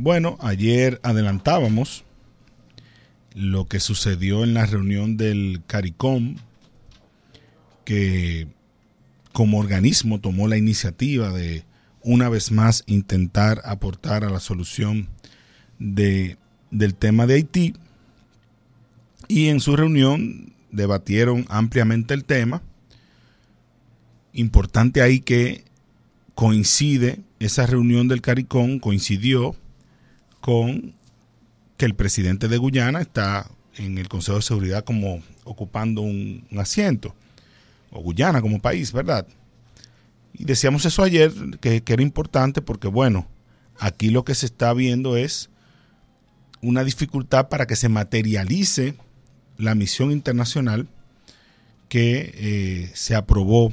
Bueno, ayer adelantábamos lo que sucedió en la reunión del CARICOM, que como organismo tomó la iniciativa de una vez más intentar aportar a la solución de, del tema de Haití. Y en su reunión debatieron ampliamente el tema. Importante ahí que coincide, esa reunión del CARICOM coincidió con que el presidente de Guyana está en el Consejo de Seguridad como ocupando un, asiento, o Guyana como país, ¿verdad? Y decíamos eso ayer, que, que, era importante porque, bueno, aquí lo que se está viendo es una dificultad para que se materialice la misión internacional que eh, se aprobó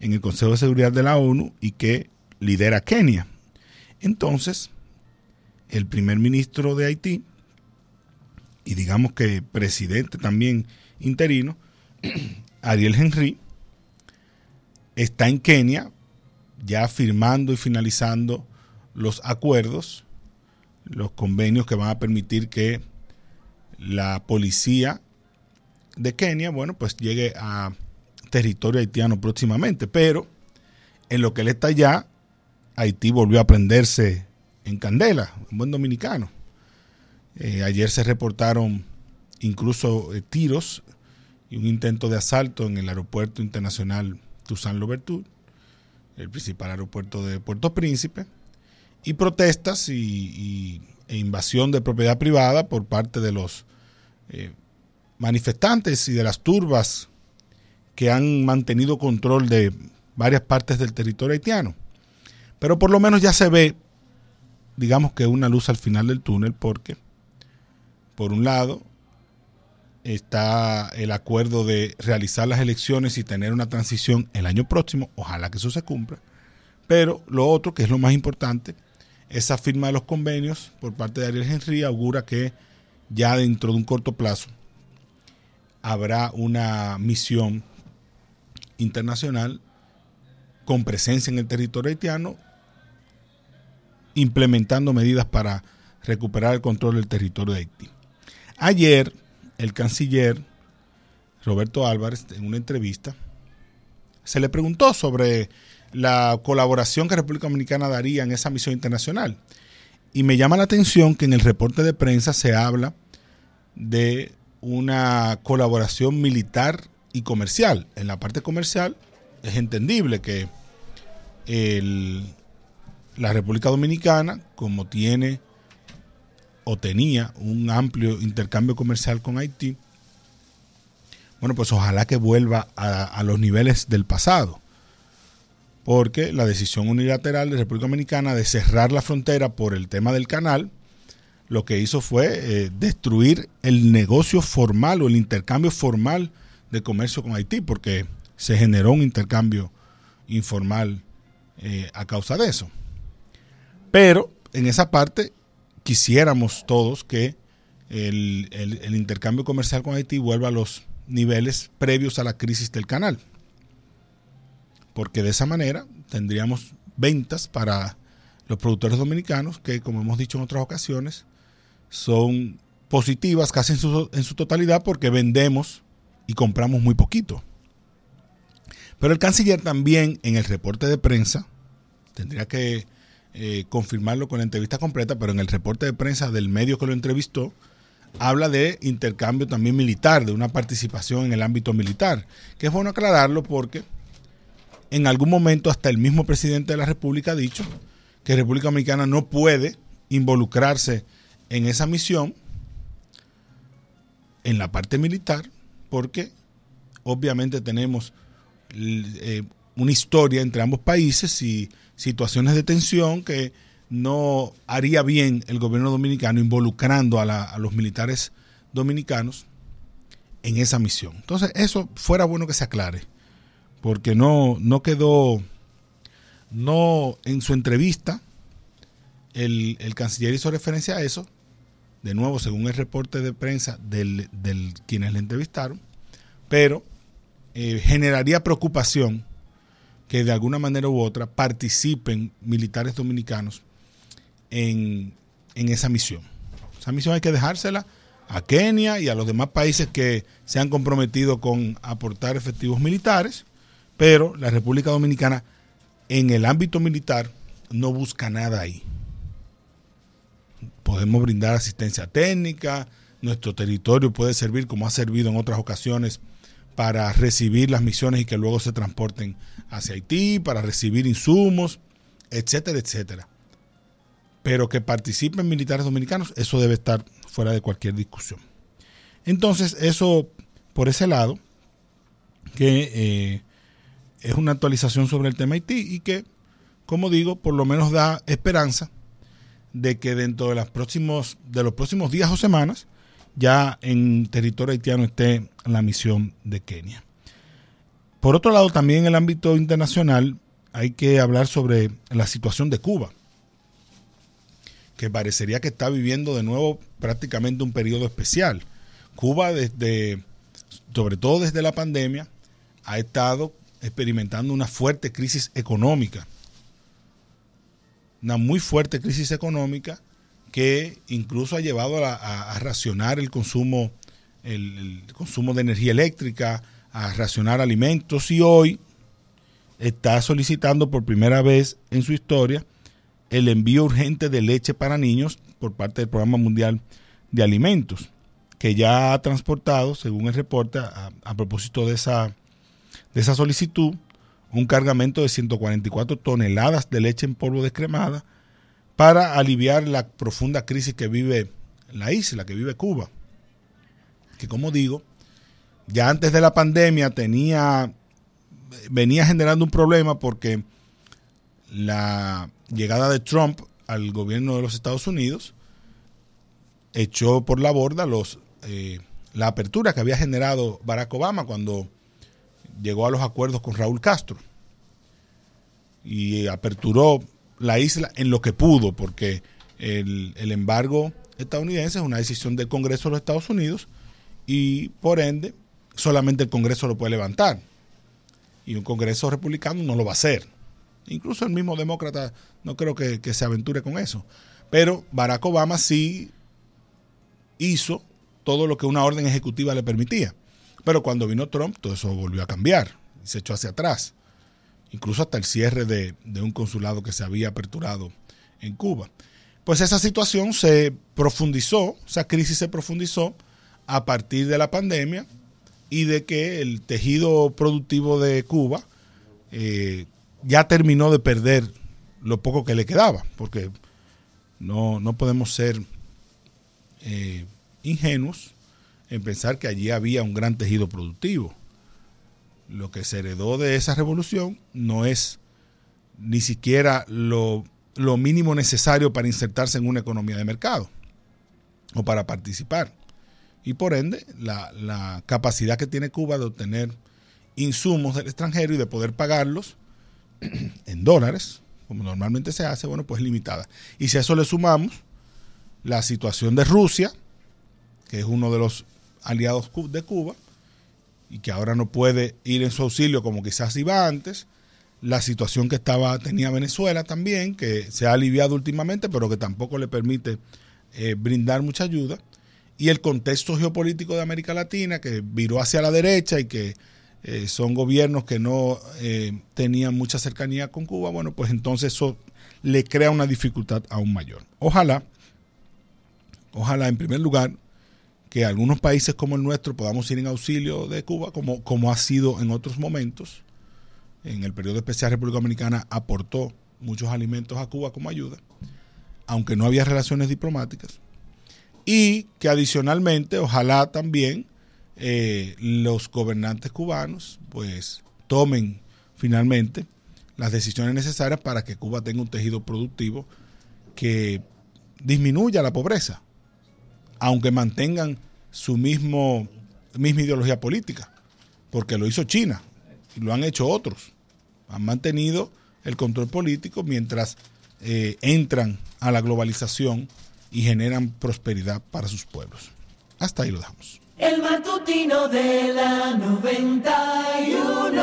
en el Consejo de Seguridad de la ONU y que lidera Kenia. Entonces, el primer ministro de Haití y digamos que presidente también interino, Ariel Henry, está en Kenia ya firmando y finalizando los acuerdos, los convenios que van a permitir que la policía de Kenia, bueno, pues llegue a territorio haitiano próximamente, pero en lo que él está allá, Haití volvió a prenderse en candela, un buen dominicano. Eh, ayer se reportaron incluso eh, tiros y un intento de asalto en el aeropuerto internacional Toussaint Louverture, el principal aeropuerto de Puerto Príncipe, y protestas y, e invasión de propiedad privada por parte de los eh, manifestantes y de las turbas que han mantenido control de varias partes del territorio haitiano. Pero por lo menos ya se ve digamos que una luz al final del túnel porque, por un lado, está el acuerdo de realizar las elecciones y tener una transición el año próximo, ojalá que eso se cumpla, pero lo otro, que es lo más importante, esa firma de los convenios por parte de Ariel Henry augura que ya dentro de un corto plazo habrá una misión internacional con presencia en el territorio haitiano implementando medidas para recuperar el control del territorio de Haití. Ayer, el canciller Roberto Álvarez, en una entrevista, se le preguntó sobre la colaboración que República Dominicana daría en esa misión internacional. Y me llama la atención que en el reporte de prensa se habla de una colaboración militar y comercial. En la parte comercial es entendible que el, la República Dominicana, como tiene o tenía un amplio intercambio comercial con Haití, bueno, pues ojalá que vuelva a, los niveles del pasado. Porque la decisión unilateral de República Dominicana de cerrar la frontera por el tema del canal, lo que hizo fue eh, destruir el negocio formal o el intercambio formal de comercio con Haití, porque se generó un intercambio informal eh, a causa de eso. Pero en esa parte quisiéramos todos que el, intercambio comercial con Haití vuelva a los niveles previos a la crisis del canal. Porque de esa manera tendríamos ventas para los productores dominicanos que, como hemos dicho en otras ocasiones, son positivas casi en su, en su totalidad porque vendemos y compramos muy poquito. Pero el canciller también en el reporte de prensa tendría que eh, confirmarlo con la entrevista completa, pero en el reporte de prensa del medio que lo entrevistó, habla de intercambio también militar, de una participación en el ámbito militar, que es bueno aclararlo porque en algún momento hasta el mismo presidente de la República ha dicho que República Dominicana no puede involucrarse en esa misión en la parte militar porque obviamente tenemos eh, una historia entre ambos países y situaciones de tensión que no haría bien el gobierno dominicano involucrando a, los militares dominicanos en esa misión. Entonces, eso fuera bueno que se aclare, porque no, no quedó, no en su entrevista, el, canciller hizo referencia a eso, de nuevo, según el reporte de prensa del, del quienes le entrevistaron, pero eh, generaría preocupación que de alguna manera u otra participen militares dominicanos en en esa misión. Esa misión hay que dejársela a Kenia y a los demás países que se han comprometido con aportar efectivos militares, pero la República Dominicana en el ámbito militar no busca nada ahí. Podemos brindar asistencia técnica, nuestro territorio puede servir como ha servido en otras ocasiones para recibir las misiones y que luego se transporten hacia Haití, para recibir insumos, etcétera, etcétera. Pero que participen militares dominicanos, eso debe estar fuera de cualquier discusión. Entonces, eso por ese lado, que eh, es una actualización sobre el tema Haití y que, como digo, por lo menos da esperanza de que dentro de, los próximos, de los próximos días o semanas ya en territorio haitiano esté la misión de Kenia. Por otro lado, también en el ámbito internacional hay que hablar sobre la situación de Cuba, que parecería que está viviendo de nuevo prácticamente un periodo especial. Cuba, desde, sobre todo desde la pandemia, ha estado experimentando una fuerte crisis económica, una muy fuerte crisis económica que incluso ha llevado a, racionar el consumo, el, consumo de energía eléctrica, a racionar alimentos y hoy está solicitando por primera vez en su historia el envío urgente de leche para niños por parte del Programa Mundial de Alimentos, que ya ha transportado, según el reporte, a, a propósito de esa, de esa solicitud, un cargamento de 144 toneladas de leche en polvo descremada para aliviar la profunda crisis que vive la isla, que vive Cuba. Que como digo, ya antes de la pandemia tenía venía generando un problema porque la llegada de Trump al gobierno de los Estados Unidos echó por la borda los eh, la apertura que había generado Barack Obama cuando llegó a los acuerdos con Raúl Castro y aperturó la isla en lo que pudo, porque el, embargo estadounidense es una decisión del Congreso de los Estados Unidos y por ende solamente el Congreso lo puede levantar. Y un Congreso republicano no lo va a hacer. Incluso el mismo demócrata no creo que, que se aventure con eso. Pero Barack Obama sí hizo todo lo que una orden ejecutiva le permitía. Pero cuando vino Trump, todo eso volvió a cambiar se echó hacia atrás incluso hasta el cierre de, un consulado que se había aperturado en Cuba. Pues esa situación se profundizó, esa crisis se profundizó a partir de la pandemia y de que el tejido productivo de Cuba eh, ya terminó de perder lo poco que le quedaba, porque no, podemos ser eh, ingenuos en pensar que allí había un gran tejido productivo lo que se heredó de esa revolución no es ni siquiera lo, mínimo necesario para insertarse en una economía de mercado o para participar. Y por ende, la, la capacidad que tiene Cuba de obtener insumos del extranjero y de poder pagarlos en dólares, como normalmente se hace, bueno, pues limitada. Y si a eso le sumamos la situación de Rusia, que es uno de los aliados de Cuba, y que ahora no puede ir en su auxilio como quizás iba antes. La situación que estaba tenía Venezuela también, que se ha aliviado últimamente, pero que tampoco le permite eh, brindar mucha ayuda. Y el contexto geopolítico de América Latina, que viró hacia la derecha y que eh, son gobiernos que no eh, tenían mucha cercanía con Cuba, bueno, pues entonces eso le crea una dificultad aún mayor. Ojalá, ojalá en primer lugar, que algunos países como el nuestro podamos ir en auxilio de Cuba, como, como ha sido en otros momentos. En el periodo especial República Dominicana aportó muchos alimentos a Cuba como ayuda, aunque no había relaciones diplomáticas. Y que adicionalmente, ojalá también eh, los gobernantes cubanos pues tomen finalmente las decisiones necesarias para que Cuba tenga un tejido productivo que disminuya la pobreza aunque mantengan su mismo, misma ideología política, porque lo hizo China y lo han hecho otros. Han mantenido el control político mientras eh, entran a la globalización y generan prosperidad para sus pueblos. Hasta ahí lo dejamos. El matutino de la 91.